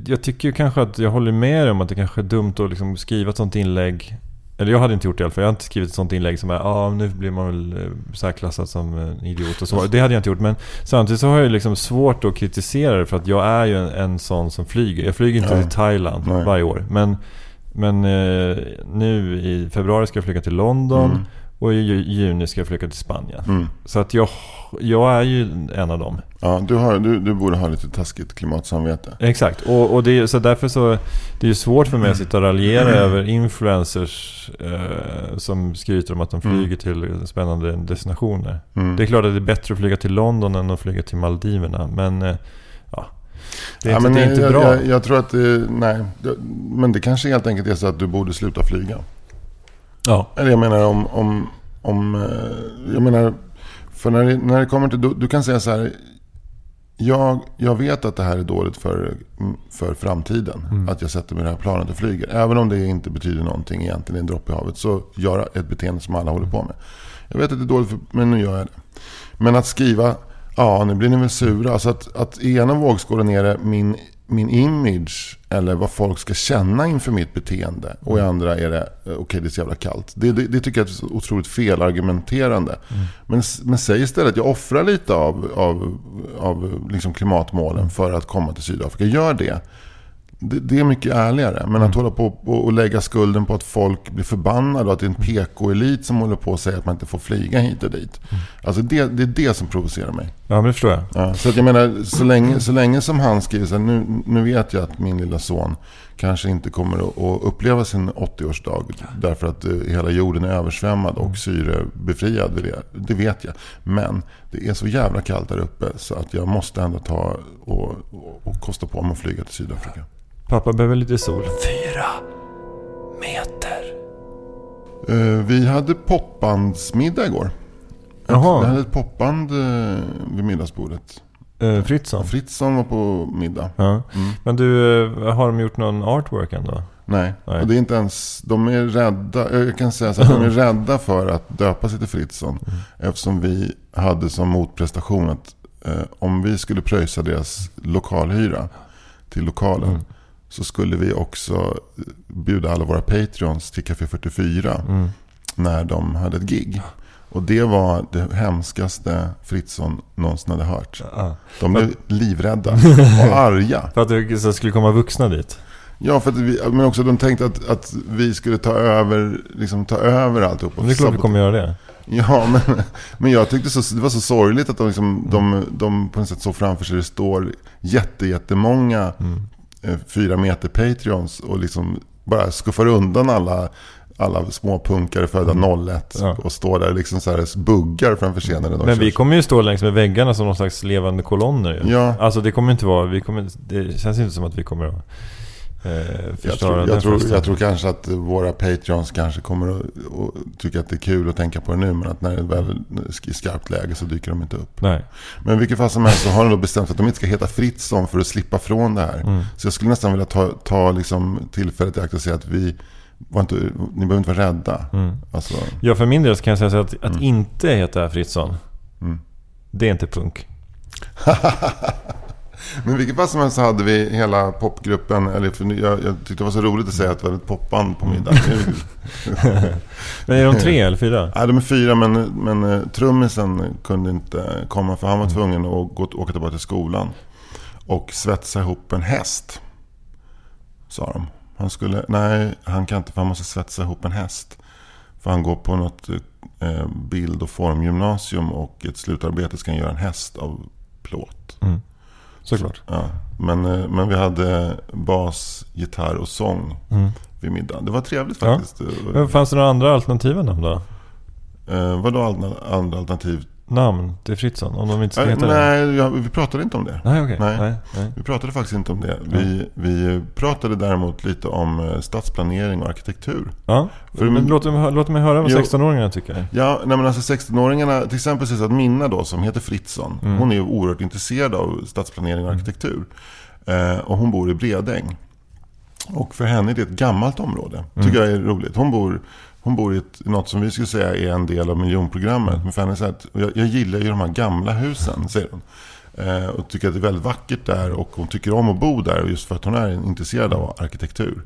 A: jag tycker ju kanske att jag håller med om att det kanske är dumt att liksom skriva ett sånt inlägg. Eller jag hade inte gjort det i alla fall. Jag har inte skrivit ett sånt inlägg som är ah, nu blir man väl eh, särklassad som en idiot och så. Det hade jag inte gjort. Men samtidigt så har jag liksom svårt att kritisera det för att jag är ju en, en sån som flyger. Jag flyger inte
B: Ja.
A: till Thailand
B: Nej.
A: varje år. Men, men eh, nu i februari ska jag flyga till London.
B: Mm.
A: Och i ju- juni ska jag flyga till Spanien.
B: Mm.
A: Så att jag, jag är ju en av dem.
B: Ja, du, har, du, du borde ha lite taskigt klimatsamvete.
A: Exakt. Och, och det, är- så därför så det är svårt för mig att sitta och raljera
B: Mm.
A: över influencers eh, som skryter om att de flyger till spännande destinationer.
B: Mm.
A: Det är klart att det är bättre att flyga till London än att flyga till Maldiverna. Men eh, ja, det är
B: ja,
A: inte,
B: men
A: det är inte
B: jag,
A: bra.
B: Jag, jag tror att det, nej. Men det kanske helt enkelt är så att du borde sluta flyga.
A: Ja.
B: Eller jag menar om, om, om eh, jag menar, för när det, när det kommer till, du, du kan säga så här. Jag, jag vet att det här är dåligt för, för framtiden. Att jag sätter mig i det här planet och flyger. Även om det inte betyder någonting egentligen, en droppe i havet. Så gör ett beteende som alla håller på med. Jag vet att det är dåligt, för, men nu gör jag det. Men att skriva, ja nu blir ni väl sura. Alltså att, att i ena vågskålen är det min, min image eller vad folk ska känna inför mitt beteende. Och i andra är det, eh, okej det är så jävla kallt. Det, det, det tycker jag är så otroligt felargumenterande. Men, s- men säg istället, jag offrar lite av, av, av liksom klimatmålen för att komma till Sydafrika. Gör det. Det, det är mycket ärligare. Men att hålla på och, och lägga skulden på att folk blir förbannade och att det är en PK-elit som håller på att säga att man inte får flyga hit och dit. Alltså det, det är det som provocerar mig.
A: ja, men det förstår jag.
B: Ja, så att jag menar, så länge, så länge som han skriver så här, nu, nu vet jag att min lilla son kanske inte kommer att, uppleva sin 80-årsdag därför att eh, hela jorden är översvämmad och syrebefriad. vid Det, det vet jag. Men det är så jävla kallt där uppe så att jag måste ändå ta och, och, och kosta på mig att flyga till Sydafrika.
A: Pappa behöver lite sol. Fyra meter.
B: Eh, vi hade popbandsmiddag igår. Vi
A: Jaha,
B: hade ett popband eh, vid middagsbordet.
A: eh, Fritzson.
B: Fritzson var på middag.
A: Ja.
B: Mm.
A: Men du, eh, har de gjort någon artwork ändå?
B: Nej.
A: Nej.
B: och det är inte ens, de är rädda, jag kan säga så att de är rädda för att döpa sig till Fritzson.
A: Mm.
B: Eftersom vi hade som motprestation att eh, om vi skulle pröjsa deras lokalhyra till lokalen.
A: Mm.
B: Så skulle vi också bjuda alla våra Patreons till Café 44.
A: Mm.
B: När de hade ett gig. Och det var det hemskaste Fritzson någonsin hade hört.
A: Ja.
B: De blev livrädda och arga.
A: För att det skulle komma vuxna dit?
B: Ja, för vi, men också de tänkte att, att vi skulle ta över, liksom, ta över alltihop.
A: Men det är klart vi kommer göra det.
B: Ja, men, men jag tyckte så, det var så sorgligt att de, liksom, de, de på något sätt såg framför sig det står jätte, jättemånga eh, fyra meter Patreons och liksom bara skuffar undan alla, alla små punkare födda 01
A: Ja.
B: och står där liksom så här buggar framför scenen.
A: Men
B: kör.
A: vi kommer ju stå längs med väggarna som någon slags levande kolonner.
B: Ja.
A: Alltså det kommer inte vara, vi kommer, det känns inte som att vi kommer att eh,
B: Jag
A: förstöra
B: tror, jag, tror, jag tror kanske att våra Patreons kanske kommer att, tycka att det är kul att tänka på det nu. Men att när det väl är skarpt läge så dyker de inte upp.
A: Nej.
B: Men vilket fall som helst så har de då bestämt att de inte ska heta Fritzson för att slippa från det här.
A: Mm.
B: Så jag skulle nästan vilja ta, ta liksom tillfället i akt och säga att vi var inte, ni behöver inte vara rädda.
A: Mm.
B: Alltså,
A: Ja, för min del så kan jag säga så att, att inte heta Fritzson,
B: Mm.
A: det är inte punk.
B: men vilket fall som helst så hade vi hela popgruppen. Eller för, jag, jag tyckte det var så roligt att säga att det var ett popband på middag.
A: Men är de tre eller fyra?
B: Nej, de är fyra men, men eh, trummisen kunde inte komma för han var tvungen att gå, åka tillbaka till skolan. Och svetsa ihop en häst. Sa de. Han skulle, nej han kan inte för han måste svetsa ihop en häst. För han går på något eh, eh, bild och formgymnasium och ett slutarbete ska han göra en häst av plåt.
A: Mm. Såklart.
B: Ja, men, eh, men vi hade bas, gitarr och sång vid middagen. Det var trevligt
A: Ja.
B: faktiskt.
A: Men fanns det några andra alternativa namn då?
B: Eh, vadå andra alternativ?
A: Namn till Fritzson? Om de inte ska
B: Eh,
A: heta det?
B: nej, ja, vi pratade inte om det.
A: Nej, okej.
B: Nej.
A: Nej, nej.
B: Vi pratade faktiskt inte om det. Vi, vi pratade däremot lite om eh, stadsplanering och arkitektur.
A: Ja,
B: För-
A: men låt, mig, låt mig höra vad
B: Jo.
A: 16-åringarna tycker.
B: Ja, nej men alltså 16-åringarna, till exempel så det att Minna då som heter Fritzson, hon är oerhört intresserad av stadsplanering och arkitektur. Eh, och hon bor i Bredäng. Och för henne är det ett gammalt område. Tycker jag är roligt. Hon bor, hon bor i ett, något som vi skulle säga är en del av miljonprogrammet. Men för henne är att, jag, jag gillar ju de här gamla husen, säger hon. Eh, och tycker att det är väldigt vackert där och hon tycker om att bo där just för att hon är intresserad av arkitektur.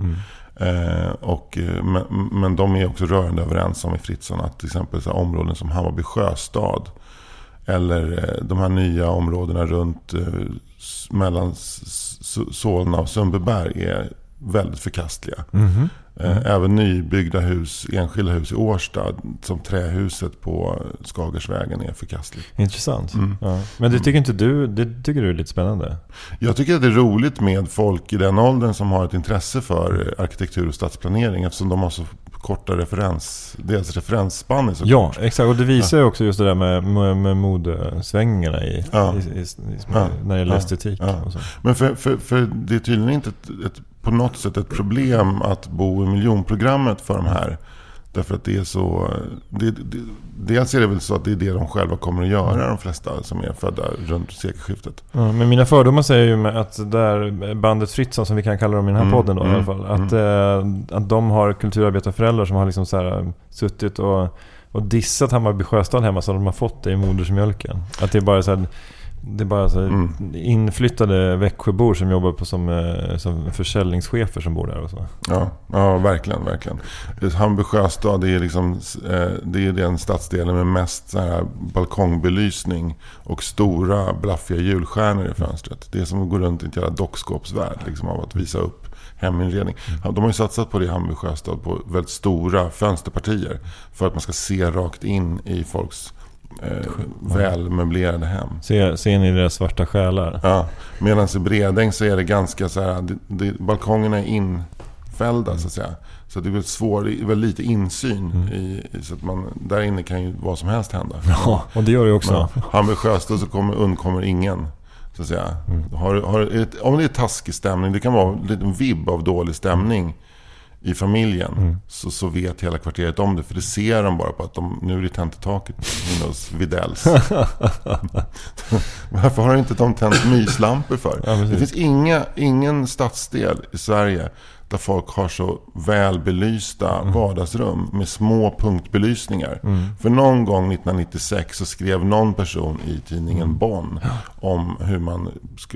B: Eh, och, eh, men, men de är också rörande överens om i Fritzson att till exempel så här, områden som Hammarby sjöstad eller eh, de här nya områdena runt eh, mellan Solna och Sundbyberg är väldigt förkastliga. Eh, Även nybyggda hus, enskilda hus i Årsta, som trähuset på Skagersvägen är förkastligt.
A: Intressant.
B: Mm.
A: Ja. Men det tycker inte du, det tycker du är lite spännande?
B: Jag tycker att det är roligt med folk i den åldern som har ett intresse för arkitektur och stadsplanering eftersom de har så korta referens, deras referensspann är så
A: Ja,
B: kort.
A: exakt. Och det visar ju också just det där med, med, med modesvängningarna i,
B: Ja.
A: i, i, i,
B: Ja.
A: när det gäller
B: Ja.
A: estetik.
B: Ja. Men för, för, för det är tydligen inte ett, ett, på något sätt ett problem att bo i miljonprogrammet för de här. Därför att det är så... Det, det, dels är det väl så att det är det de själva kommer att göra, de flesta som är födda runt sekelskiftet.
A: Ja, men mina fördomar säger ju med att där bandet Fritzson, som vi kan kalla dem i den här
B: Mm,
A: podden då, i
B: mm,
A: alla fall. Att, eh, att de har kulturarbetarföräldrar som har liksom så här, suttit och, och dissat Hammarby Sjöstad hemma så de har fått det i modersmjölken. Att det är bara så här, det är bara så
B: Mm.
A: inflyttade Växjöbor som jobbar på som, eh, som försäljningschefer som bor där och så.
B: Ja, ja verkligen, verkligen. Hammarby sjöstad det är, liksom, eh, det är den stadsdelen med mest så här balkongbelysning och stora blaffiga julstjärnor i fönstret. Det är som att gå runt i ett jävla dockskåpsvärld liksom, av att visa upp heminredning. Ja, De har ju satsat på det i Hammarby sjöstad på väldigt stora fönsterpartier för att man ska se rakt in i folks eh, välmöblerade hem.
A: Se, se in i deras svarta själar.
B: Ja, Medan i Bredäng så är det ganska så här, det, det, balkongerna är infällda så att säga. Så det är väldigt svårt, det är väldigt lite insyn i, i, så att man, där inne kan ju vad som helst hända.
A: Ja, och det gör det också.
B: Men Hammarby sjöstad så kommer, undkommer ingen. Så att säga. Har, har, ett, om det är taskig stämning, det kan vara en liten vibb av dålig stämning i familjen. Så, så vet hela kvarteret om det. För det ser de bara på att de, nu är det tänt i taket inne hos Widells. Varför har inte de tänt myslampor för?
A: Ja,
B: det finns inga, ingen stadsdel i Sverige där folk har så väl belysta
A: Mm.
B: vardagsrum med små punktbelysningar. För någon gång 1996 så skrev någon person i tidningen
A: Mm.
B: Bonn om hur man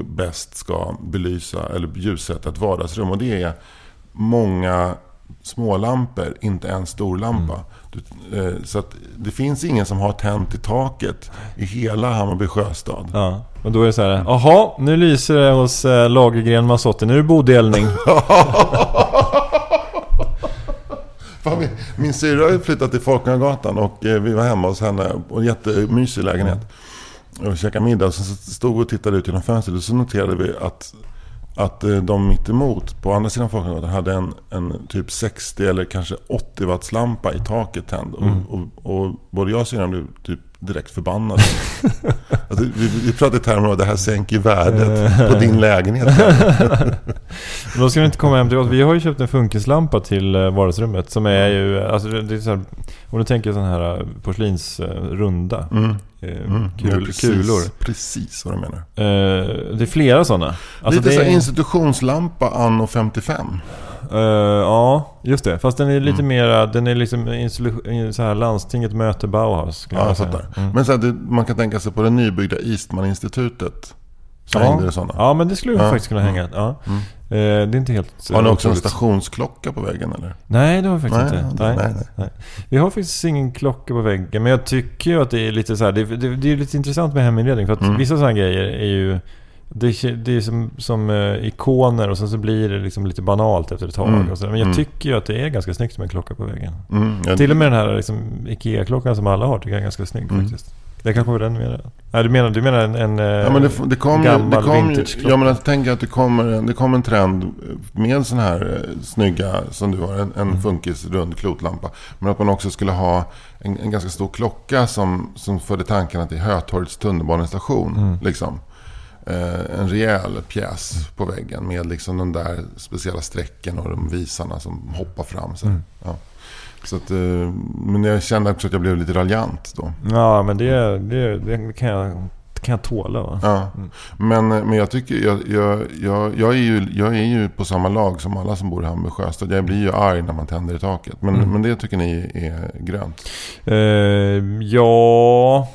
B: bäst ska belysa eller ljussätta ett vardagsrum. Och det är många smålampor, inte en stor lampa. Du, eh, så att det finns ingen som har tänt i taket i hela Hammarby sjöstad.
A: Ja, och då är det så här, jaha, nu lyser det hos eh, Lagergren Masotti, nu är det bodelning.
B: Fan, min, min syrra har flyttat till Folkungagatan och eh, vi var hemma hos henne. Och en jättemysig lägenhet. Och käkade middag. Och så stod vi och tittade ut genom fönstret. Och så noterade vi att, att eh, de mitt emot på andra sidan Folkungagatan hade en, en typ 60 eller kanske 80 watts lampa i taket tänd. Och, och, och både jag och syrran blev typ direkt förbannade. alltså, vi, vi pratade i termer av att det här sänker värdet på din lägenhet.
A: Men Då ska du inte komma hem till oss. Vi har ju köpt en funkislampa till eh, vardagsrummet som är ju, alltså det är så här, om du tänker sån här eh, porslinsrunda
B: Mm.
A: eh,
B: Mm.
A: kul,
B: precis,
A: kulor.
B: Precis vad du menar.
A: Eh, det är flera sådana. Alltså
B: Lite
A: det
B: så
A: är,
B: här institutionslampa anno 55.
A: Eh, ja, just det. Fast den är lite
B: Mm.
A: mera, den är liksom så här landstinget möter Bauhaus.
B: Ja,
A: jag
B: fattar.
A: Mm.
B: Men så här, man kan tänka sig på det nybyggda Eastman-institutet. Så hängde det sådana.
A: Ja, men det skulle
B: Ja.
A: faktiskt kunna hänga. Ja.
B: Mm.
A: Eh, det är inte helt
B: Har ni också en
A: otroligt.
B: stationsklocka på väggen eller?
A: Nej, det har vi faktiskt
B: Nej,
A: inte.
B: nej,
A: Nej,
B: nej.
A: nej. Vi har faktiskt ingen klocka på väggen. Men jag tycker ju att det är lite så här, det, det, det är lite intressant med heminredning. För att
B: Mm.
A: vissa sådana grejer är ju Det, är- det är som, som eh, ikoner och sen så blir det liksom lite banalt efter ett tag.
B: Mm.
A: Men jag
B: Mm.
A: tycker ju att det är ganska snyggt med en klocka på väggen.
B: Mm,
A: Till och med den här liksom, Ikea-klockan som alla har tycker jag är ganska snygg
B: Mm.
A: faktiskt. Det kanske var den du menar? Nej, du menar, du menar en, en
B: Ja, men det, det kom,
A: gammal
B: det kom,
A: vintageklocka.
B: ja, men jag tänker att det kommer, det kommer en trend med sån här eh, snygga, som du har, en, en
A: Mm.
B: funkis rund klotlampa. Men att man också skulle ha en, en ganska stor klocka som, som förde tankarna till Hötorgets tunnelbanestation.
A: Mm.
B: Liksom. Eh, en rejäl pjäs på väggen med liksom den där speciella strecken och de visarna som hoppar fram. Så,
A: Mm.
B: ja. så att, eh, men jag kände också att jag blev lite raljant då.
A: Ja, men det, det, det, kan, jag, kan jag tåla va?
B: Ja. Men, men jag tycker, jag, jag, jag, jag, är ju, jag är ju på samma lag som alla som bor i Hammarby Sjöstad. Jag blir ju arg när man tänder i taket. Men,
A: Mm.
B: men det tycker ni är grönt.
A: Eh, ja...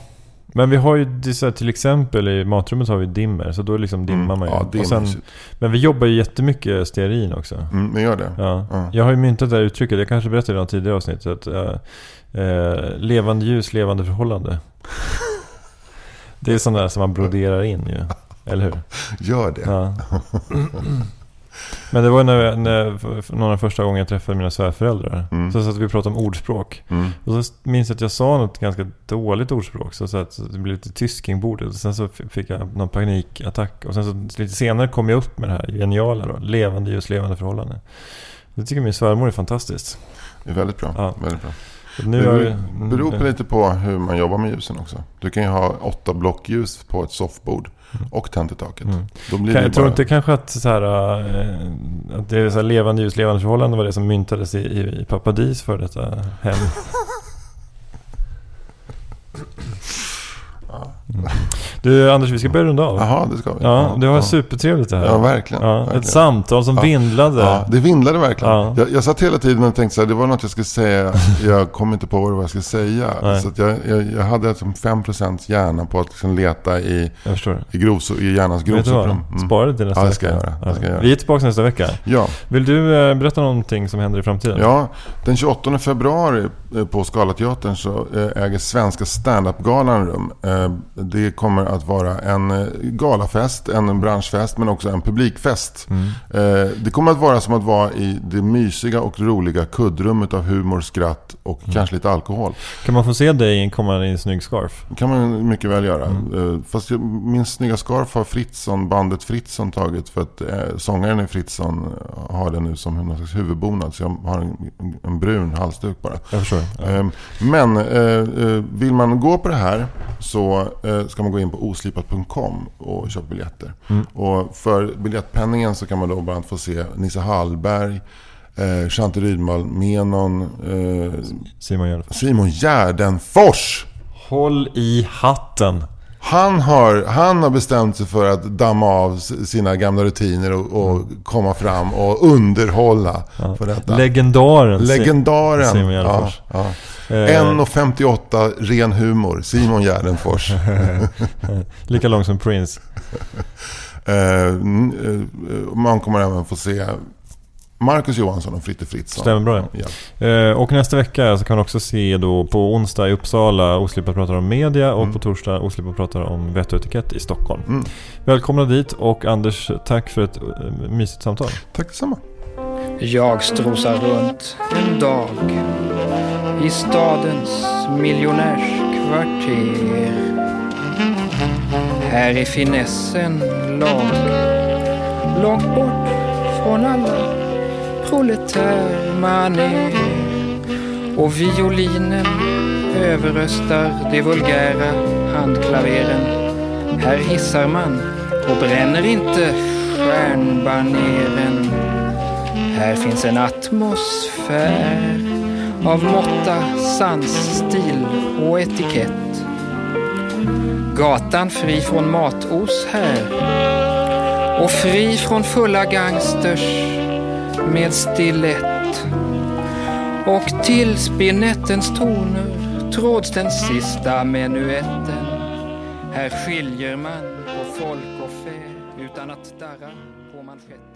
A: Men vi har ju här, till exempel i matrummet har vi dimmer. Så då liksom dimmar man ju.
B: Mm. Ja, det är
A: och sen, men vi jobbar ju jättemycket stearin också.
B: Mm, men gör det.
A: Ja.
B: Ja.
A: Jag har ju myntat det här uttrycket, jag kanske berättade i något tidigare avsnitt. Att, eh, eh, levande ljus, levande förhållande. det är sånt där som man broderar in ju. Eller hur?
B: Gör det.
A: Ja. Men det var när, när, någon av första gången jag träffade mina svärföräldrar.
B: Mm.
A: Så satt vi och pratade om ordspråk.
B: Mm.
A: Och så minns jag att jag sa något ganska dåligt ordspråk. Så, så att det blev lite tyst kring bordet. Och sen så fick jag någon panikattack. Och sen så lite senare kom jag upp med det här geniala då. Levande ljus, levande förhållande. Det tycker min svärmor är fantastiskt.
B: Det är väldigt bra.
A: Ja.
B: Väldigt bra.
A: Nu
B: det beror,
A: mm,
B: beror på lite på hur man jobbar med ljusen också. Du kan ju ha åtta blockljus på ett soffbord. Och tänt i taket.
A: Mm.
B: Då blir
A: jag tror
B: bara...
A: inte kanske att, så här, äh, att det är så här levande ljus, levande förhållande var det som myntades i, i, i pappa Dis för detta hem. Mm. Du Anders, vi ska börja runda av.
B: Jaha, det ska vi.
A: Ja, det var
B: ja.
A: supertrevligt det här.
B: Ja, verkligen.
A: Ja,
B: verkligen.
A: Ett samtal som
B: Ja.
A: vindlade.
B: Ja, det vindlade verkligen.
A: Ja.
B: Jag, jag satt hela tiden och tänkte så här, det var något jag skulle säga. Jag kom inte på vad jag skulle säga.
A: Nej.
B: Så jag, jag, jag hade liksom 5% hjärna på att liksom leta i, i, grovso, i hjärnans grovsoprum. Mm.
A: Spara det till nästa
B: Ja, det ska
A: vecka.
B: jag göra. Ska jag göra.
A: Vi är tillbaka nästa vecka.
B: Ja.
A: Vill du eh, berätta någonting som händer i framtiden?
B: ja, den 28 februari på Scalateatern så eh, äger Svenska Standup-galan rum. Eh, Det kommer att vara en eh, galafest, en branschfest men också en publikfest.
A: Mm.
B: Eh, Det kommer att vara som att vara i det mysiga och roliga kuddrummet av humor, skratt och
A: Mm.
B: kanske lite alkohol.
A: Kan man få se dig komma i en snygg scarf?
B: Det kan man mycket väl göra.
A: Mm.
B: Eh, Fast min snygga scarf har Fritzson, bandet Fritzson tagit. För att eh, sångaren i Fritzson eh, har den nu som någon slags huvudbonad. Så jag har en, en brun halsduk bara.
A: Jag förstår. Ja.
B: Eh, Men eh, eh, vill man gå på det här så eh, ska man gå in på oslipat.com och köpa biljetter.
A: Mm.
B: Och för biljettpenningen så kan man då bland annat få se Nisse Hallberg, eh, Shanti Rydmal, Menon, eh,
A: Simon Gärdenfors.
B: Simon Gärdenfors.
A: Håll i hatten.
B: Han har, han har bestämt sig för att damma av sina gamla rutiner och, och komma fram och underhålla för detta.
A: Legendaren.
B: Legendaren.
A: Simon
B: ja,
A: Gärdenfors.
B: ja.
A: Eh,
B: 1,58 ren humor. Simon Gärdenfors.
A: Lika lång som Prince.
B: eh, eh, man kommer även få se Marcus Johansson och Fritte Fritzson.
A: Stämmer bra.
B: Ja.
A: Eh, och nästa vecka så kan man också se då på onsdag i Uppsala Oslipat pratar om media och på torsdag Oslipat pratar om vett och etikett i Stockholm.
B: Mm.
A: Välkomna dit och Anders, tack för ett eh, mysigt samtal.
B: Tack detsamma.
F: Jag strosar runt en dag i stadens miljonärskvarter. Här är finessen lag, långt bort från alla proletärmanér. Och violinen överröstar de vulgära handklaveren. Här hissar man och bränner inte stjärnbaneren. Här finns en atmosfär av måtta, sans, stil och etikett. Gatan fri från matos här och fri från fulla gangsters med stilett. Och till spinettens toner tråds den sista menuetten. Här skiljer man på folk och fä utan att darra på manschetten.